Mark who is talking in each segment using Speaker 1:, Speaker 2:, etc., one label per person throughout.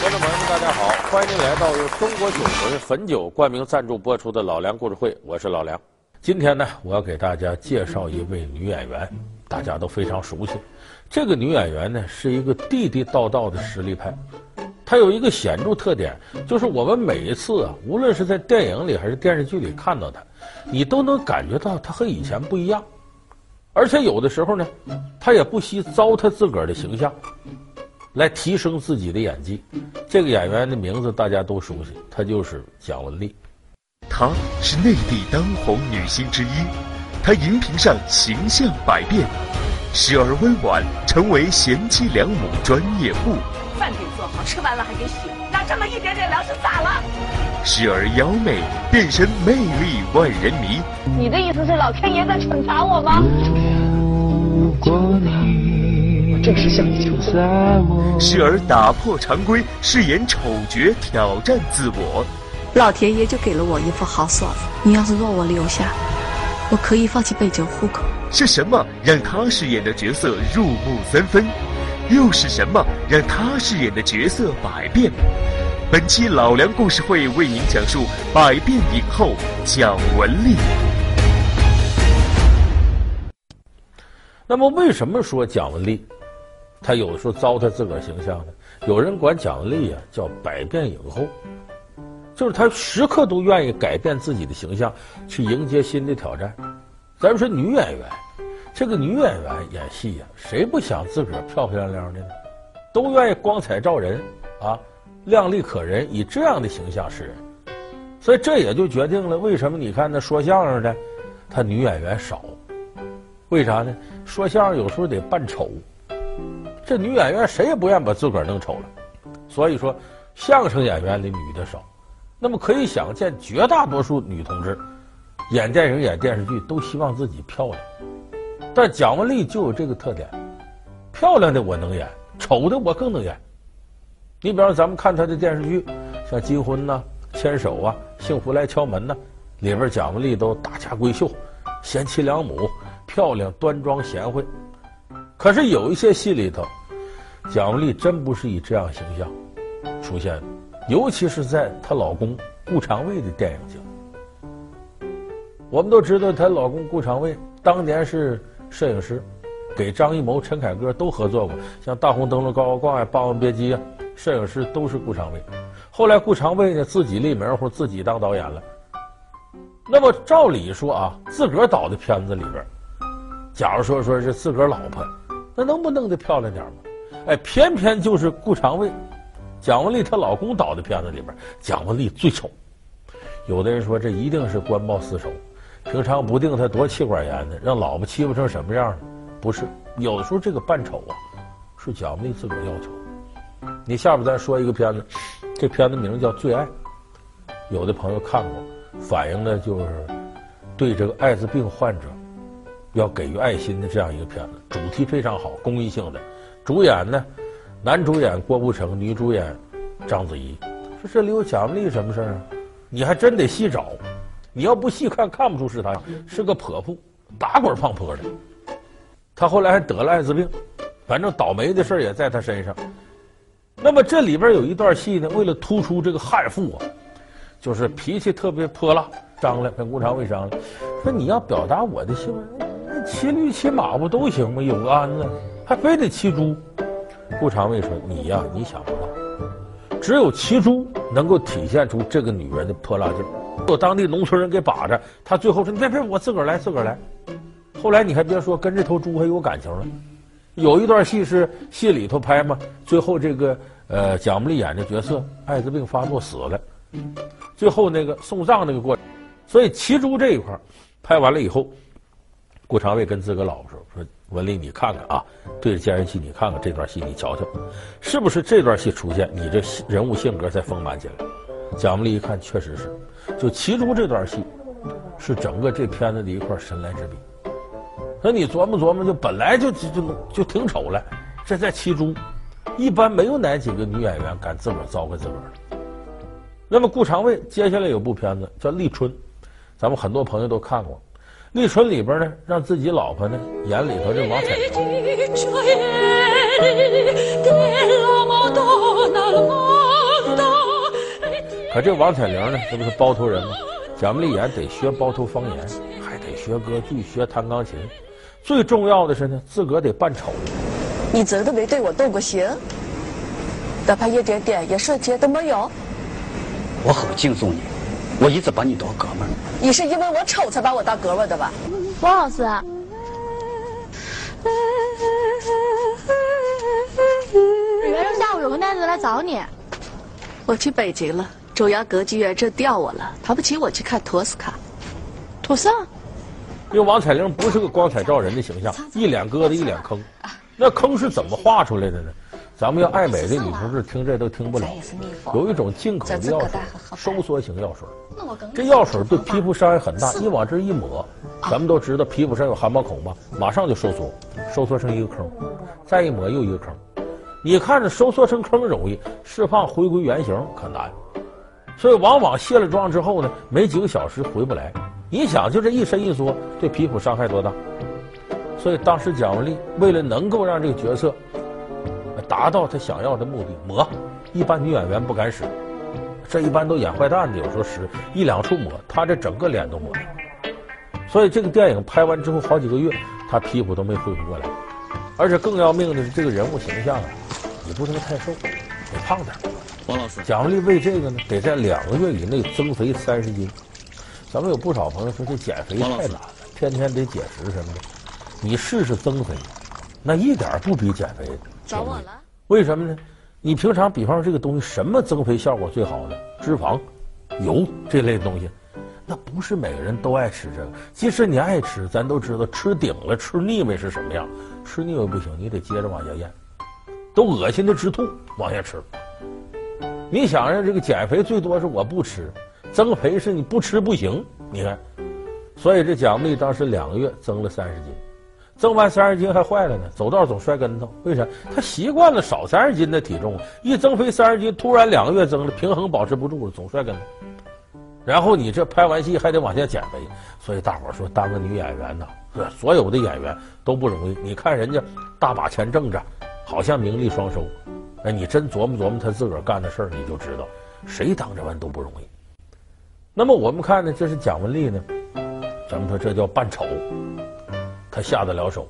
Speaker 1: 观众朋友们，大家好，欢迎您来到由中国酒魂汾酒冠名赞助播出的《老梁故事会》，我是老梁。今天呢，我要给大家介绍一位女演员，大家都非常熟悉。这个女演员呢，是一个地地道道的实力派。她有一个显著特点，就是我们每一次啊，无论是在电影里还是电视剧里看到她，你都能感觉到她和以前不一样。而且有的时候呢，她也不惜糟蹋自个儿的形象。来提升自己的演技，这个演员的名字大家都熟悉，她就是蒋雯丽。
Speaker 2: 她是内地当红女星之一，她荧屏上形象百变，时而温婉，成为贤妻良母专业户；
Speaker 3: 饭给做好，吃完了还给洗，那这么一点点粮食咋了？
Speaker 2: 时而妖媚，变身魅力万人迷。
Speaker 3: 你的意思是老天爷在惩罚我吗？如果你正是向你求婚。
Speaker 2: 时而打破常规，饰演丑角挑战自我。
Speaker 4: 老天爷就给了我一副好锁子，你要是让我留下，我可以放弃北京户口。
Speaker 2: 是什么让他饰演的角色入木三分？又是什么让他饰演的角色百变？本期老梁故事会为您讲述百变影后蒋雯丽。
Speaker 1: 那么，为什么说蒋雯丽？他有时候糟蹋自个儿形象呢，有人管蒋雯丽啊叫百变影后，就是她时刻都愿意改变自己的形象，去迎接新的挑战。咱们说女演员，这个女演员演戏呀、谁不想自个儿漂漂亮亮的呢？都愿意光彩照人啊，靓丽可人，以这样的形象示人。所以这也就决定了为什么你看那说相声的，他女演员少，为啥呢？说相声有时候得扮丑。这女演员谁也不愿把自个儿弄丑了，所以说相声演员里女的少，那么可以想见，绝大多数女同志演电影、演电视剧都希望自己漂亮。但蒋雯丽就有这个特点，漂亮的我能演，丑的我更能演。你比方咱们看她的电视剧，像《金婚》呐、《牵手》啊，《幸福来敲门》呐，里边蒋雯丽都大家闺秀、贤妻良母、漂亮端庄贤惠。可是有一些戏里头。蒋雯丽真不是以这样形象出现的，尤其是在她老公顾长卫的电影中。我们都知道，她老公顾长卫当年是摄影师，给张艺谋、陈凯歌都合作过，像《大红灯笼高高挂》呀，《霸王别姬》啊，摄影师都是顾长卫。后来顾长卫呢自己立门户，自己当导演了。那么照理说啊，自个儿导的片子里边，假如说说是自个儿老婆，那能不弄得漂亮点吗？哎，偏偏就是顾长卫、蒋雯丽她老公导的片子里边，蒋雯丽最丑。有的人说这一定是官报私仇，平常不定他多妻管严的，让老婆欺负成什么样了？不是，有的时候这个扮丑啊，是蒋雯丽自个儿要求。你下边再说一个片子，这片子名叫《最爱》，有的朋友看过，反映的就是对这个艾滋病患者要给予爱心的这样一个片子，主题非常好，公益性的。主演呢，男主演郭富城，女主演章子怡。说这里有蒋雯丽什么事儿啊？你还真得细找，你要不细看，看不出是她，是个泼妇，打滚胖婆的。她后来还得了艾滋病，反正倒霉的事儿也在她身上。那么这里边有一段戏呢，为了突出这个悍妇啊，就是脾气特别泼辣，张了跟顾长卫商量，说你要表达我的性，那骑驴骑马不都行吗？有个鞍子。还非得骑猪，顾长卫说：“你呀，你想不到，只有骑猪能够体现出这个女人的泼辣劲儿。有当地农村人给把着，他最后说：‘别别，我自个儿来，自个儿来。’后来你还别说，跟这头猪还有感情了。有一段戏是戏里头拍嘛，最后这个呃蒋雯丽演的角色艾滋病发作死了，最后那个送葬那个过程，所以骑猪这一块拍完了以后，顾长卫跟自个儿老婆说说。”文丽，你看看啊，对着监视器，你看看这段戏，你瞧瞧，是不是这段戏出现，你这人物性格才丰满起来？蒋雯丽一看，确实是，就其中这段戏，是整个这片子的一块神来之笔。那你琢磨琢磨，就本来就就就就挺丑了，这在其中，一般没有哪几个女演员敢自个儿糟蹋自个儿。那么顾长卫接下来有部片子叫《立春》，咱们很多朋友都看过。立春里边呢，让自己老婆呢眼里头这王彩玲。可这王彩玲呢，这不是包头人吗？贾梅莉演得学包头方言，还得学歌剧、学弹钢琴，最重要的是呢，自个儿得扮丑。
Speaker 4: 你真的没对我动过心？哪怕一点点，一瞬间都没有？
Speaker 5: 我很敬重你，我一直把你当哥们儿。
Speaker 4: 你是因为我丑才把我当哥们儿的吧？
Speaker 6: 王老师，原来下午有个男子来找你。
Speaker 4: 我去北京了，中央歌剧院正调我了，他不请我去看托斯卡。
Speaker 6: 托斯？
Speaker 1: 因为王彩玲不是个光彩照人的形象，一脸疙瘩，一脸坑。那坑是怎么画出来的呢？咱们要爱美的女同志听这都听不了。有一种进口的药水，收缩型药水。这药水对皮肤伤害很大，你往这一抹，咱们都知道皮肤上有汗毛孔吧，马上就收缩，收缩成一个坑，再一抹又一个坑。你看着收缩成坑容易，释放回归原形可难。所以往往卸了妆之后呢，没几个小时回不来。你想，就这一伸一缩，对皮肤伤害多大？所以当时蒋雯丽为了能够让这个角色达到他想要的目的，抹一般女演员不敢使，这一般都演坏蛋的，有时候使一两处抹，他这整个脸都抹。所以这个电影拍完之后好几个月，他皮肤都没恢复过来。而且更要命的是，这个人物形象啊，也不能太瘦，得胖点。
Speaker 5: 王老师，
Speaker 1: 贾文丽为这个呢，得在两个月以内增肥三十斤。咱们有不少朋友说这减肥太难了，天天得节食什么的。你试试增肥，那一点不比减肥
Speaker 4: 找我了？
Speaker 1: 为什么呢？你平常比方说这个东西，什么增肥效果最好呢？脂肪、油这类东西，那不是每个人都爱吃这个。即使你爱吃，咱都知道吃顶了，吃腻味是什么样？吃腻味不行，你得接着往下咽，都恶心的直吐，往下吃。你想想这个减肥最多是我不吃，增肥是你不吃不行。你看，所以这贾梅莉当时两个月增了三十斤。增完三十斤还坏了呢，走道总摔跟头。为啥？他习惯了少三十斤的体重，一增肥三十斤，突然两个月增了，平衡保持不住了，总摔跟头。然后你这拍完戏还得往下减肥，所以大伙儿说当个女演员呐，所有的演员都不容易。你看人家大把钱挣着，好像名利双收。哎，你真琢磨琢磨他自个儿干的事儿，你就知道，谁当这玩意都不容易。那么我们看呢，这是蒋文丽呢，咱们说这叫扮丑。他下得了手，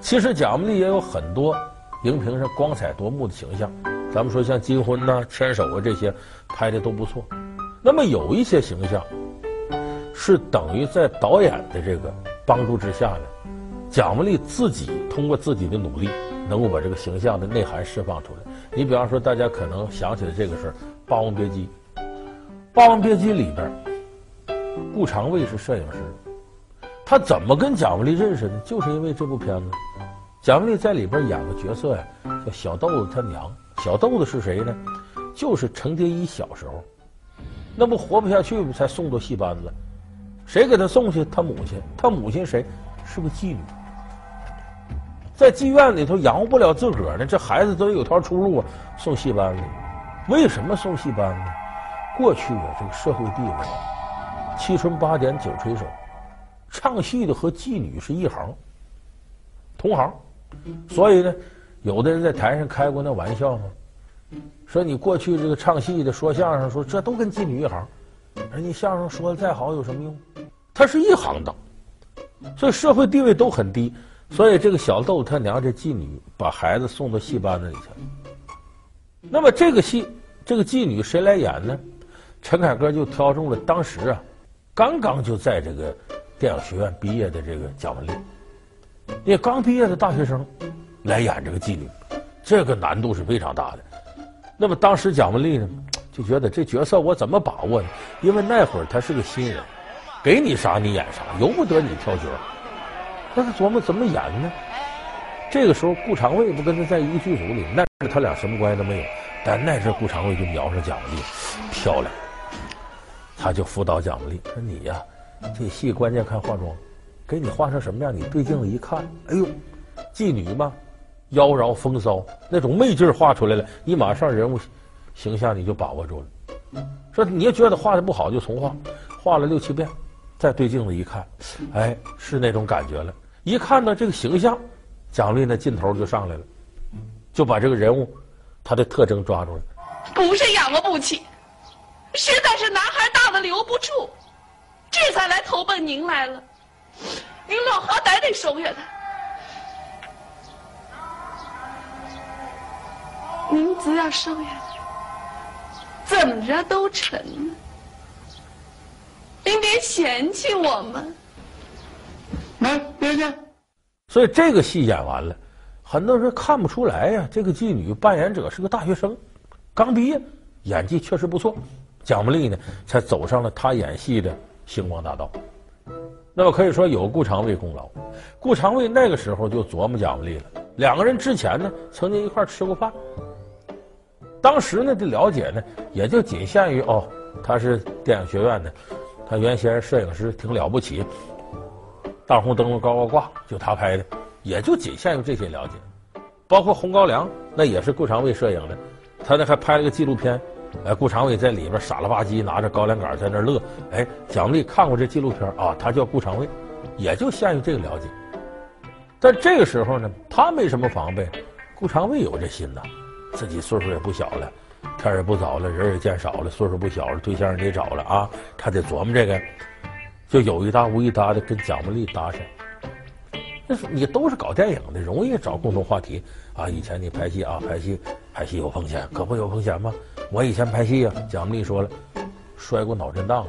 Speaker 1: 其实贾文丽也有很多荧屏上光彩夺目的形象，咱们说像金婚呐、牵手啊这些拍的都不错。那么有一些形象是等于在导演的这个帮助之下呢，贾文丽自己通过自己的努力，能够把这个形象的内涵释放出来。你比方说，大家可能想起来这个事儿，《霸王别姬》，《霸王别姬》里边，顾长卫是摄影师。他怎么跟贾文丽认识的？就是因为这部片子，贾文丽在里边演个角色呀，叫小豆子他娘。小豆子是谁呢？就是程蝶衣小时候，那不活不下去才送到戏班子？谁给他送去？他母亲。他母亲谁？是个妓女，在妓院里头养活不了自个儿呢。这孩子都有条出路啊，送戏班子。为什么送戏班子？过去啊，这个社会地位，七春八点九垂手。唱戏的和妓女是一行，同行，所以呢，有的人在台上开过那玩笑嘛，说你过去这个唱戏的、说相声说这都跟妓女一行，人家相声说的再好有什么用？他是一行的，所以社会地位都很低，所以这个小豆他娘这妓女把孩子送到戏班子里去了。那么这个戏，这个妓女谁来演呢？陈凯歌就挑中了当时啊，刚刚就在这个。电影学院毕业的这个贾文丽，那刚毕业的大学生来演这个妓女，这个难度是非常大的。那么当时贾文丽呢就觉得这角色我怎么把握呢？因为那会儿他是个新人，给你啥你演啥，由不得你挑角。那他琢磨怎么演呢？这个时候顾长卫不跟他在一个剧组里，那时他俩什么关系都没有。但那时顾长卫就瞄上贾文丽，漂亮，他就辅导贾文丽说你呀。这戏关键看化妆，给你化成什么样？你对镜子一看，哎呦，妓女嘛，妖娆风骚那种媚劲儿画出来了，你马上人物形象你就把握住了。说你要觉得画的不好就重画，画了六七遍，再对镜子一看，哎，是那种感觉了。一看到这个形象，贾丽那劲头就上来了，就把这个人物他的特征抓住了。
Speaker 3: 不是养活不起，
Speaker 7: 实在是男孩大的留不住，这才来投奔您来了。您老好歹得收下他。您只要收下他，怎么着都成。您别嫌弃我们。
Speaker 8: 来，别介。
Speaker 1: 所以这个戏演完了，很多人看不出来呀、啊。这个妓女扮演者是个大学生，刚毕业，演技确实不错。蒋雯丽呢，才走上了她演戏的星光大道。那么可以说有顾长卫功劳。顾长卫那个时候就琢磨蒋驩丽了，两个人之前呢曾经一块吃过饭。当时呢的了解呢，也就仅限于哦，他是电影学院的。他原先摄影师挺了不起，大红灯笼高高挂，就他拍的，也就仅限于这些了解。包括《红高粱》，那也是顾长卫摄影的，他那还拍了个纪录片，哎，顾长卫在里边傻了吧唧拿着高粱杆在那乐，哎，蒋驩丽看过这纪录片啊，他叫顾长卫，也就限于这个了解。但这个时候呢，他没什么防备，顾长卫有这心呐，自己岁数也不小了。天也不早了，人也见少了，岁数不小了，对象也得找了啊！他得琢磨这个，就有一搭无一搭的跟蒋驩丽搭讪。那是你都是搞电影的，容易找共同话题啊！以前你拍戏啊，拍戏拍戏有风险，可不有风险吗？我以前拍戏啊，蒋驩丽说了，摔过脑震荡。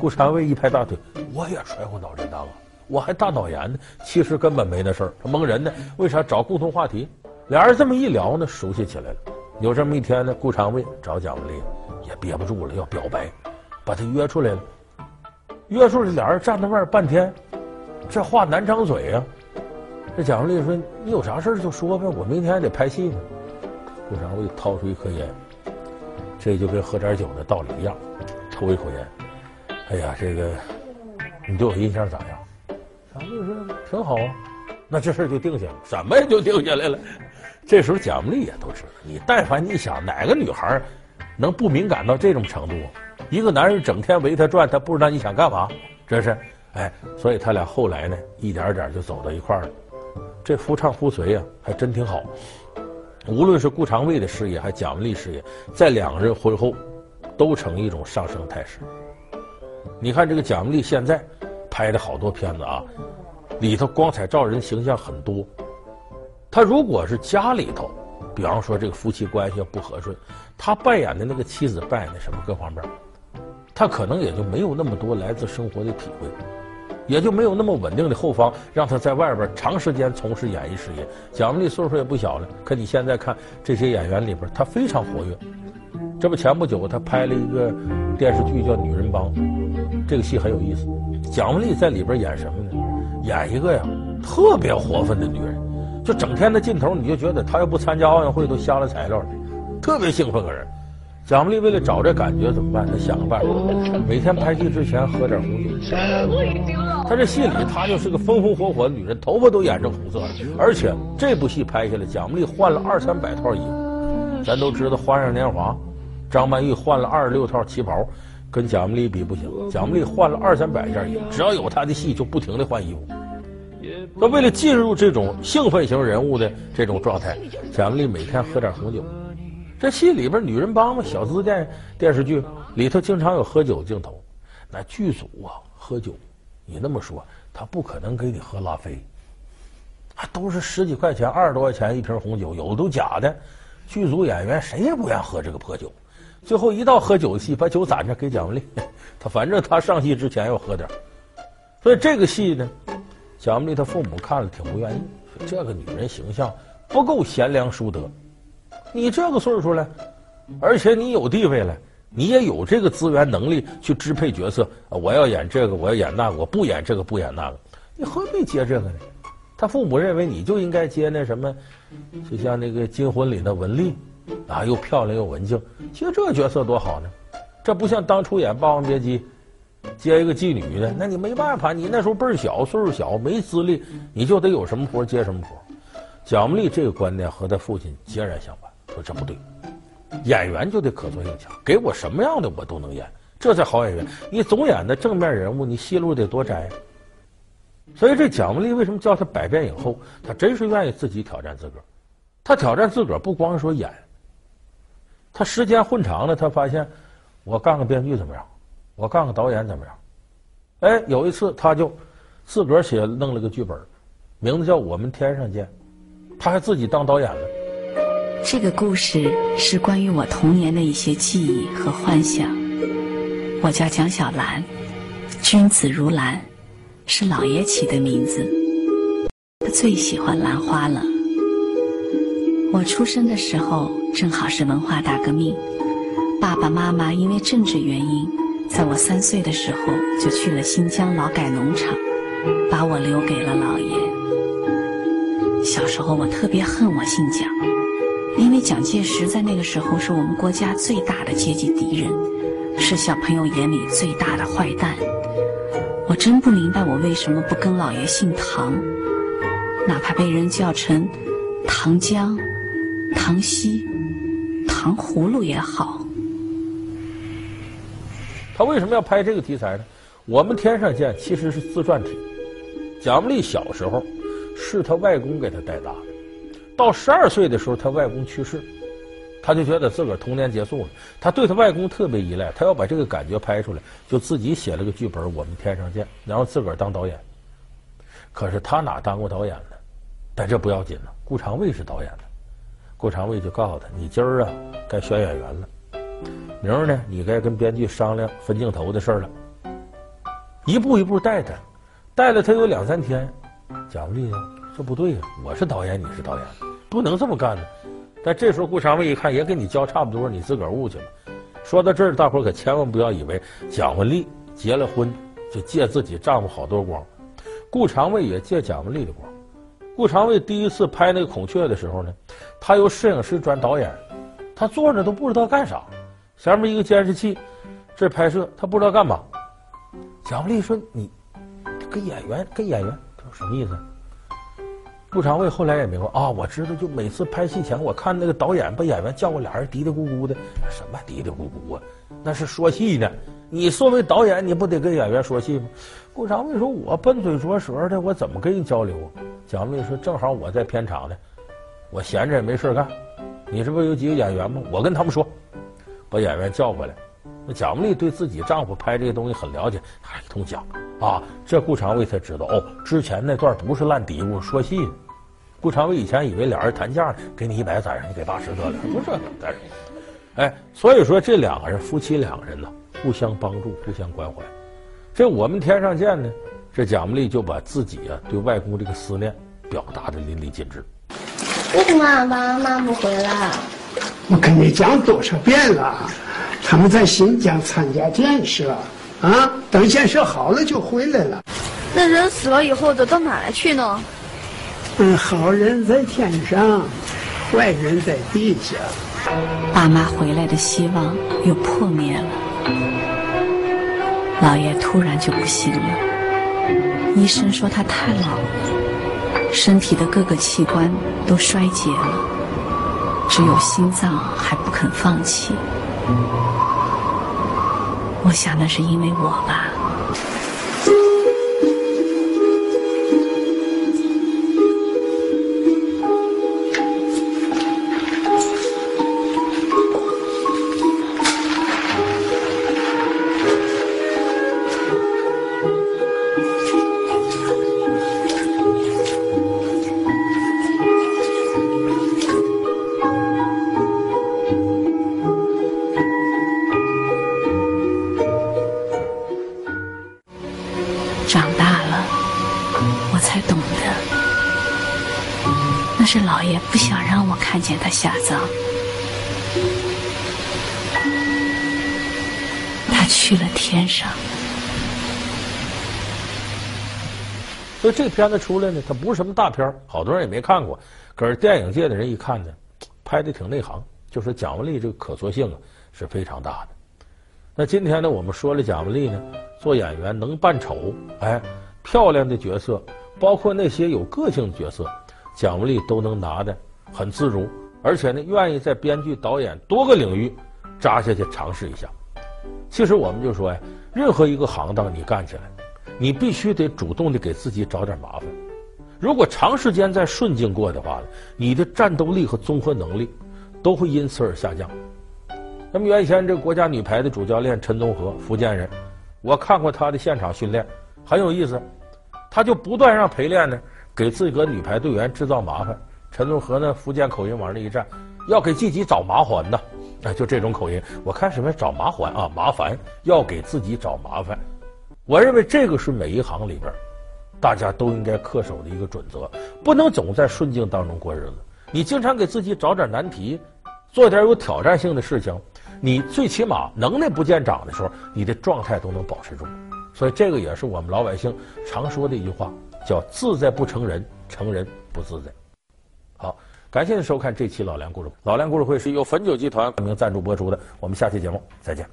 Speaker 1: 顾长卫一拍大腿，我也摔过脑震荡啊，我还大脑炎呢。其实根本没那事儿，他蒙人呢。为啥找共同话题？俩人这么一聊呢，熟悉起来了。有这么一天呢，顾长卫找蒋驩丽，也憋不住了，要表白，把他约出来了。约出来，俩人站在外半天，这话难张嘴呀、啊。这蒋驩丽说：“你有啥事就说呗，我明天还得拍戏呢。”顾长卫掏出一颗烟，这就跟喝点酒的道理一样，抽一口烟。哎呀，这个你对我印象咋样？蒋驩丽说：“挺好啊。”那这事就定下了，什么也就定下来了。这时候蒋驩丽也都知道，你但凡你想哪个女孩能不敏感到这种程度？一个男人整天围她转，她不知道你想干嘛？这是，哎，所以他俩后来呢，一点点就走到一块儿了。这夫唱妇随呀，还真挺好。无论是顾长卫的事业，还是蒋驩丽事业，在两个人婚后都呈一种上升态势。你看这个蒋文丽现在拍的好多片子啊，里头光彩照人，形象很多。他如果是家里头，比方说这个夫妻关系不和顺，他扮演的那个妻子扮演的什么各方面，他可能也就没有那么多来自生活的体会，也就没有那么稳定的后方，让他在外边长时间从事演艺事业。蒋雯丽岁数也不小了，可你现在看这些演员里边，她非常活跃。这不前不久她拍了一个电视剧叫《女人帮》，这个戏很有意思。蒋雯丽在里边演什么呢？演一个呀特别活泛的女人。就整天的劲头，你就觉得她要不参加奥运会都瞎了材料了，特别兴奋个人。蒋驩丽为了找这感觉怎么办？她想个办法，每天拍戏之前喝点红酒。她这戏里她就是个风风火火的女人，头发都染成红色了。而且这部戏拍下来，蒋驩丽换了二三百套衣服。咱都知道《花样年华》，张曼玉换了二十六套旗袍，跟蒋驩丽比不行。蒋驩丽换了二三百件衣服，只要有她的戏就不停的换衣服。那为了进入这种兴奋型人物的这种状态，蒋驩丽每天喝点红酒。这戏里边女人帮嘛，小资电电视剧里头经常有喝酒镜头。那剧组啊，喝酒，你那么说，他不可能给你喝拉菲，还都是十几块钱、二十多块钱一瓶红酒，有的都假的。剧组演员谁也不愿喝这个破酒。最后一到喝酒的戏，把酒攒着给蒋雯丽，他反正他上戏之前要喝点。所以这个戏呢。蒋雯丽她父母看了挺不愿意，这个女人形象不够贤良淑德。你这个岁数了，而且你有地位了，你也有这个资源能力去支配角色。我要演这个，我要演那个，我不演这个，不演那个，你何必接这个呢？他父母认为你就应该接那什么，就像那个金婚里的文丽，啊，又漂亮又文静。接这角色多好呢，这不像当初演《霸王别姬》。接一个妓女的，那你没办法，你那时候辈儿小，岁数小，没资历，你就得有什么活接什么活。蒋雯丽这个观念和他父亲截然相反，说这不对，演员就得可塑性强，给我什么样的我都能演，这才好演员。你总演的正面人物，你戏路得多窄。所以这蒋雯丽为什么叫他百变影后？他真是愿意自己挑战自个儿。他挑战自个儿不光说演，他时间混长了，他发现。我干个编剧怎么样？我干个导演怎么样？哎，有一次他就自个儿写弄了个剧本，名字叫《我们天上见》，他还自己当导演了。
Speaker 4: 这个故事是关于我童年的一些记忆和幻想。我叫蒋小兰，君子如兰，是姥爷起的名字。他最喜欢兰花了。我出生的时候正好是文化大革命，爸爸妈妈因为政治原因，在我三岁的时候就去了新疆劳改农场，把我留给了姥爷。小时候我特别恨我姓蒋，因为蒋介石在那个时候是我们国家最大的阶级敌人。是小朋友眼里最大的坏蛋，我真不明白我为什么不跟老爷姓唐，哪怕被人叫成唐江、唐西、糖葫芦也好。
Speaker 1: 他为什么要拍这个题材呢？我们天上见其实是自传体。蒋雯丽小时候是他外公给他带大的，到十二岁的时候，他外公去世。他就觉得自个儿童年结束了，他对他外公特别依赖，他要把这个感觉拍出来，就自己写了个剧本《我们天上见》，然后自个儿当导演。可是他哪当过导演呢？但这不要紧了，顾长卫是导演的，顾长卫就告诉他：“你今儿啊，该选演员了，明儿呢，你该跟编剧商量分镜头的事儿了。”一步一步带他，带了他有两三天，蒋雯丽呢，这不对呀，我是导演，你是导演，不能这么干呢。但这时候顾长卫一看也跟你教差不多，你自个儿悟去吧。说到这儿，大伙儿可千万不要以为蒋雯丽结了婚就借自己丈夫好多光，顾长卫也借蒋雯丽的光。顾长卫第一次拍那个孔雀的时候呢，他由摄影师转导演，他坐着都不知道干啥，前面一个监视器，这拍摄他不知道干嘛。蒋雯丽说：“你跟演员跟演员，他说什么意思？”顾长卫后来也明白啊，我知道，就每次拍戏前，我看那个导演把演员叫过，俩人嘀嘀咕咕的，什么嘀嘀咕咕啊？那是说戏呢。你作为导演，你不得跟演员说戏吗？顾长卫说：“我笨嘴拙舌的，我怎么跟你交流啊？”蒋雯丽说：“正好我在片场呢，我闲着也没事干。你这不有几个演员吗？我跟他们说，把演员叫过来。那蒋雯丽对自己丈夫拍这些东西很了解，还一通讲。”啊，这顾长卫才知道哦，之前那段不是烂嘀咕说戏呢。顾长卫以前以为俩人谈价呢，给你一百宰上，你给八十得了，不是但是，哎，所以说这两个人夫妻两个人呢，互相帮助，互相关怀。这我们天上见呢，这蒋雯丽就把自己啊对外公这个思念表达的淋漓尽致。
Speaker 6: 为什么爸妈不回来？
Speaker 8: 我跟你讲多少遍了，他们在新疆参加建设。啊，等建设好了就回来了。
Speaker 6: 那人死了以后得到哪来去呢？
Speaker 8: 嗯，好人在天上，坏人在地下。
Speaker 4: 爸妈回来的希望又破灭了。老爷突然就不行了，医生说他太老了，身体的各个器官都衰竭了，只有心脏还不肯放弃。我想那是因为我吧。看见他下葬，他去了天上。
Speaker 1: 所以这片子出来呢，它不是什么大片，好多人也没看过。可是电影界的人一看呢，拍的挺内行，就说蒋雯丽这个可塑性啊是非常大的。那今天呢，我们说了蒋雯丽呢，做演员能扮丑，哎，漂亮的角色，包括那些有个性的角色。蒋雯丽都能拿的很自如，而且呢，愿意在编剧、导演多个领域扎下去尝试一下。其实我们就说呀，任何一个行当你干起来，你必须得主动的给自己找点麻烦。如果长时间在顺境过的话，你的战斗力和综合能力都会因此而下降。那么原先这个国家女排的主教练陈宗和，福建人，我看过他的现场训练，很有意思。他就不断让陪练呢，给自个女排队员制造麻烦。陈宗和呢，福建口音往那一站，要给自己找麻烦呐，哎，就这种口音。我看什么找麻烦啊，麻烦要给自己找麻烦。我认为这个是每一行里边大家都应该恪守的一个准则，不能总在顺境当中过日子。你经常给自己找点难题，做点有挑战性的事情，你最起码能耐不见长的时候，你的状态都能保持住。所以这个也是我们老百姓常说的一句话，叫“自在不成人，成人不自在”。好，感谢您收看这期老梁故事。老梁故事会是由汾酒集团冠名赞助播出的。我们下期节目再见。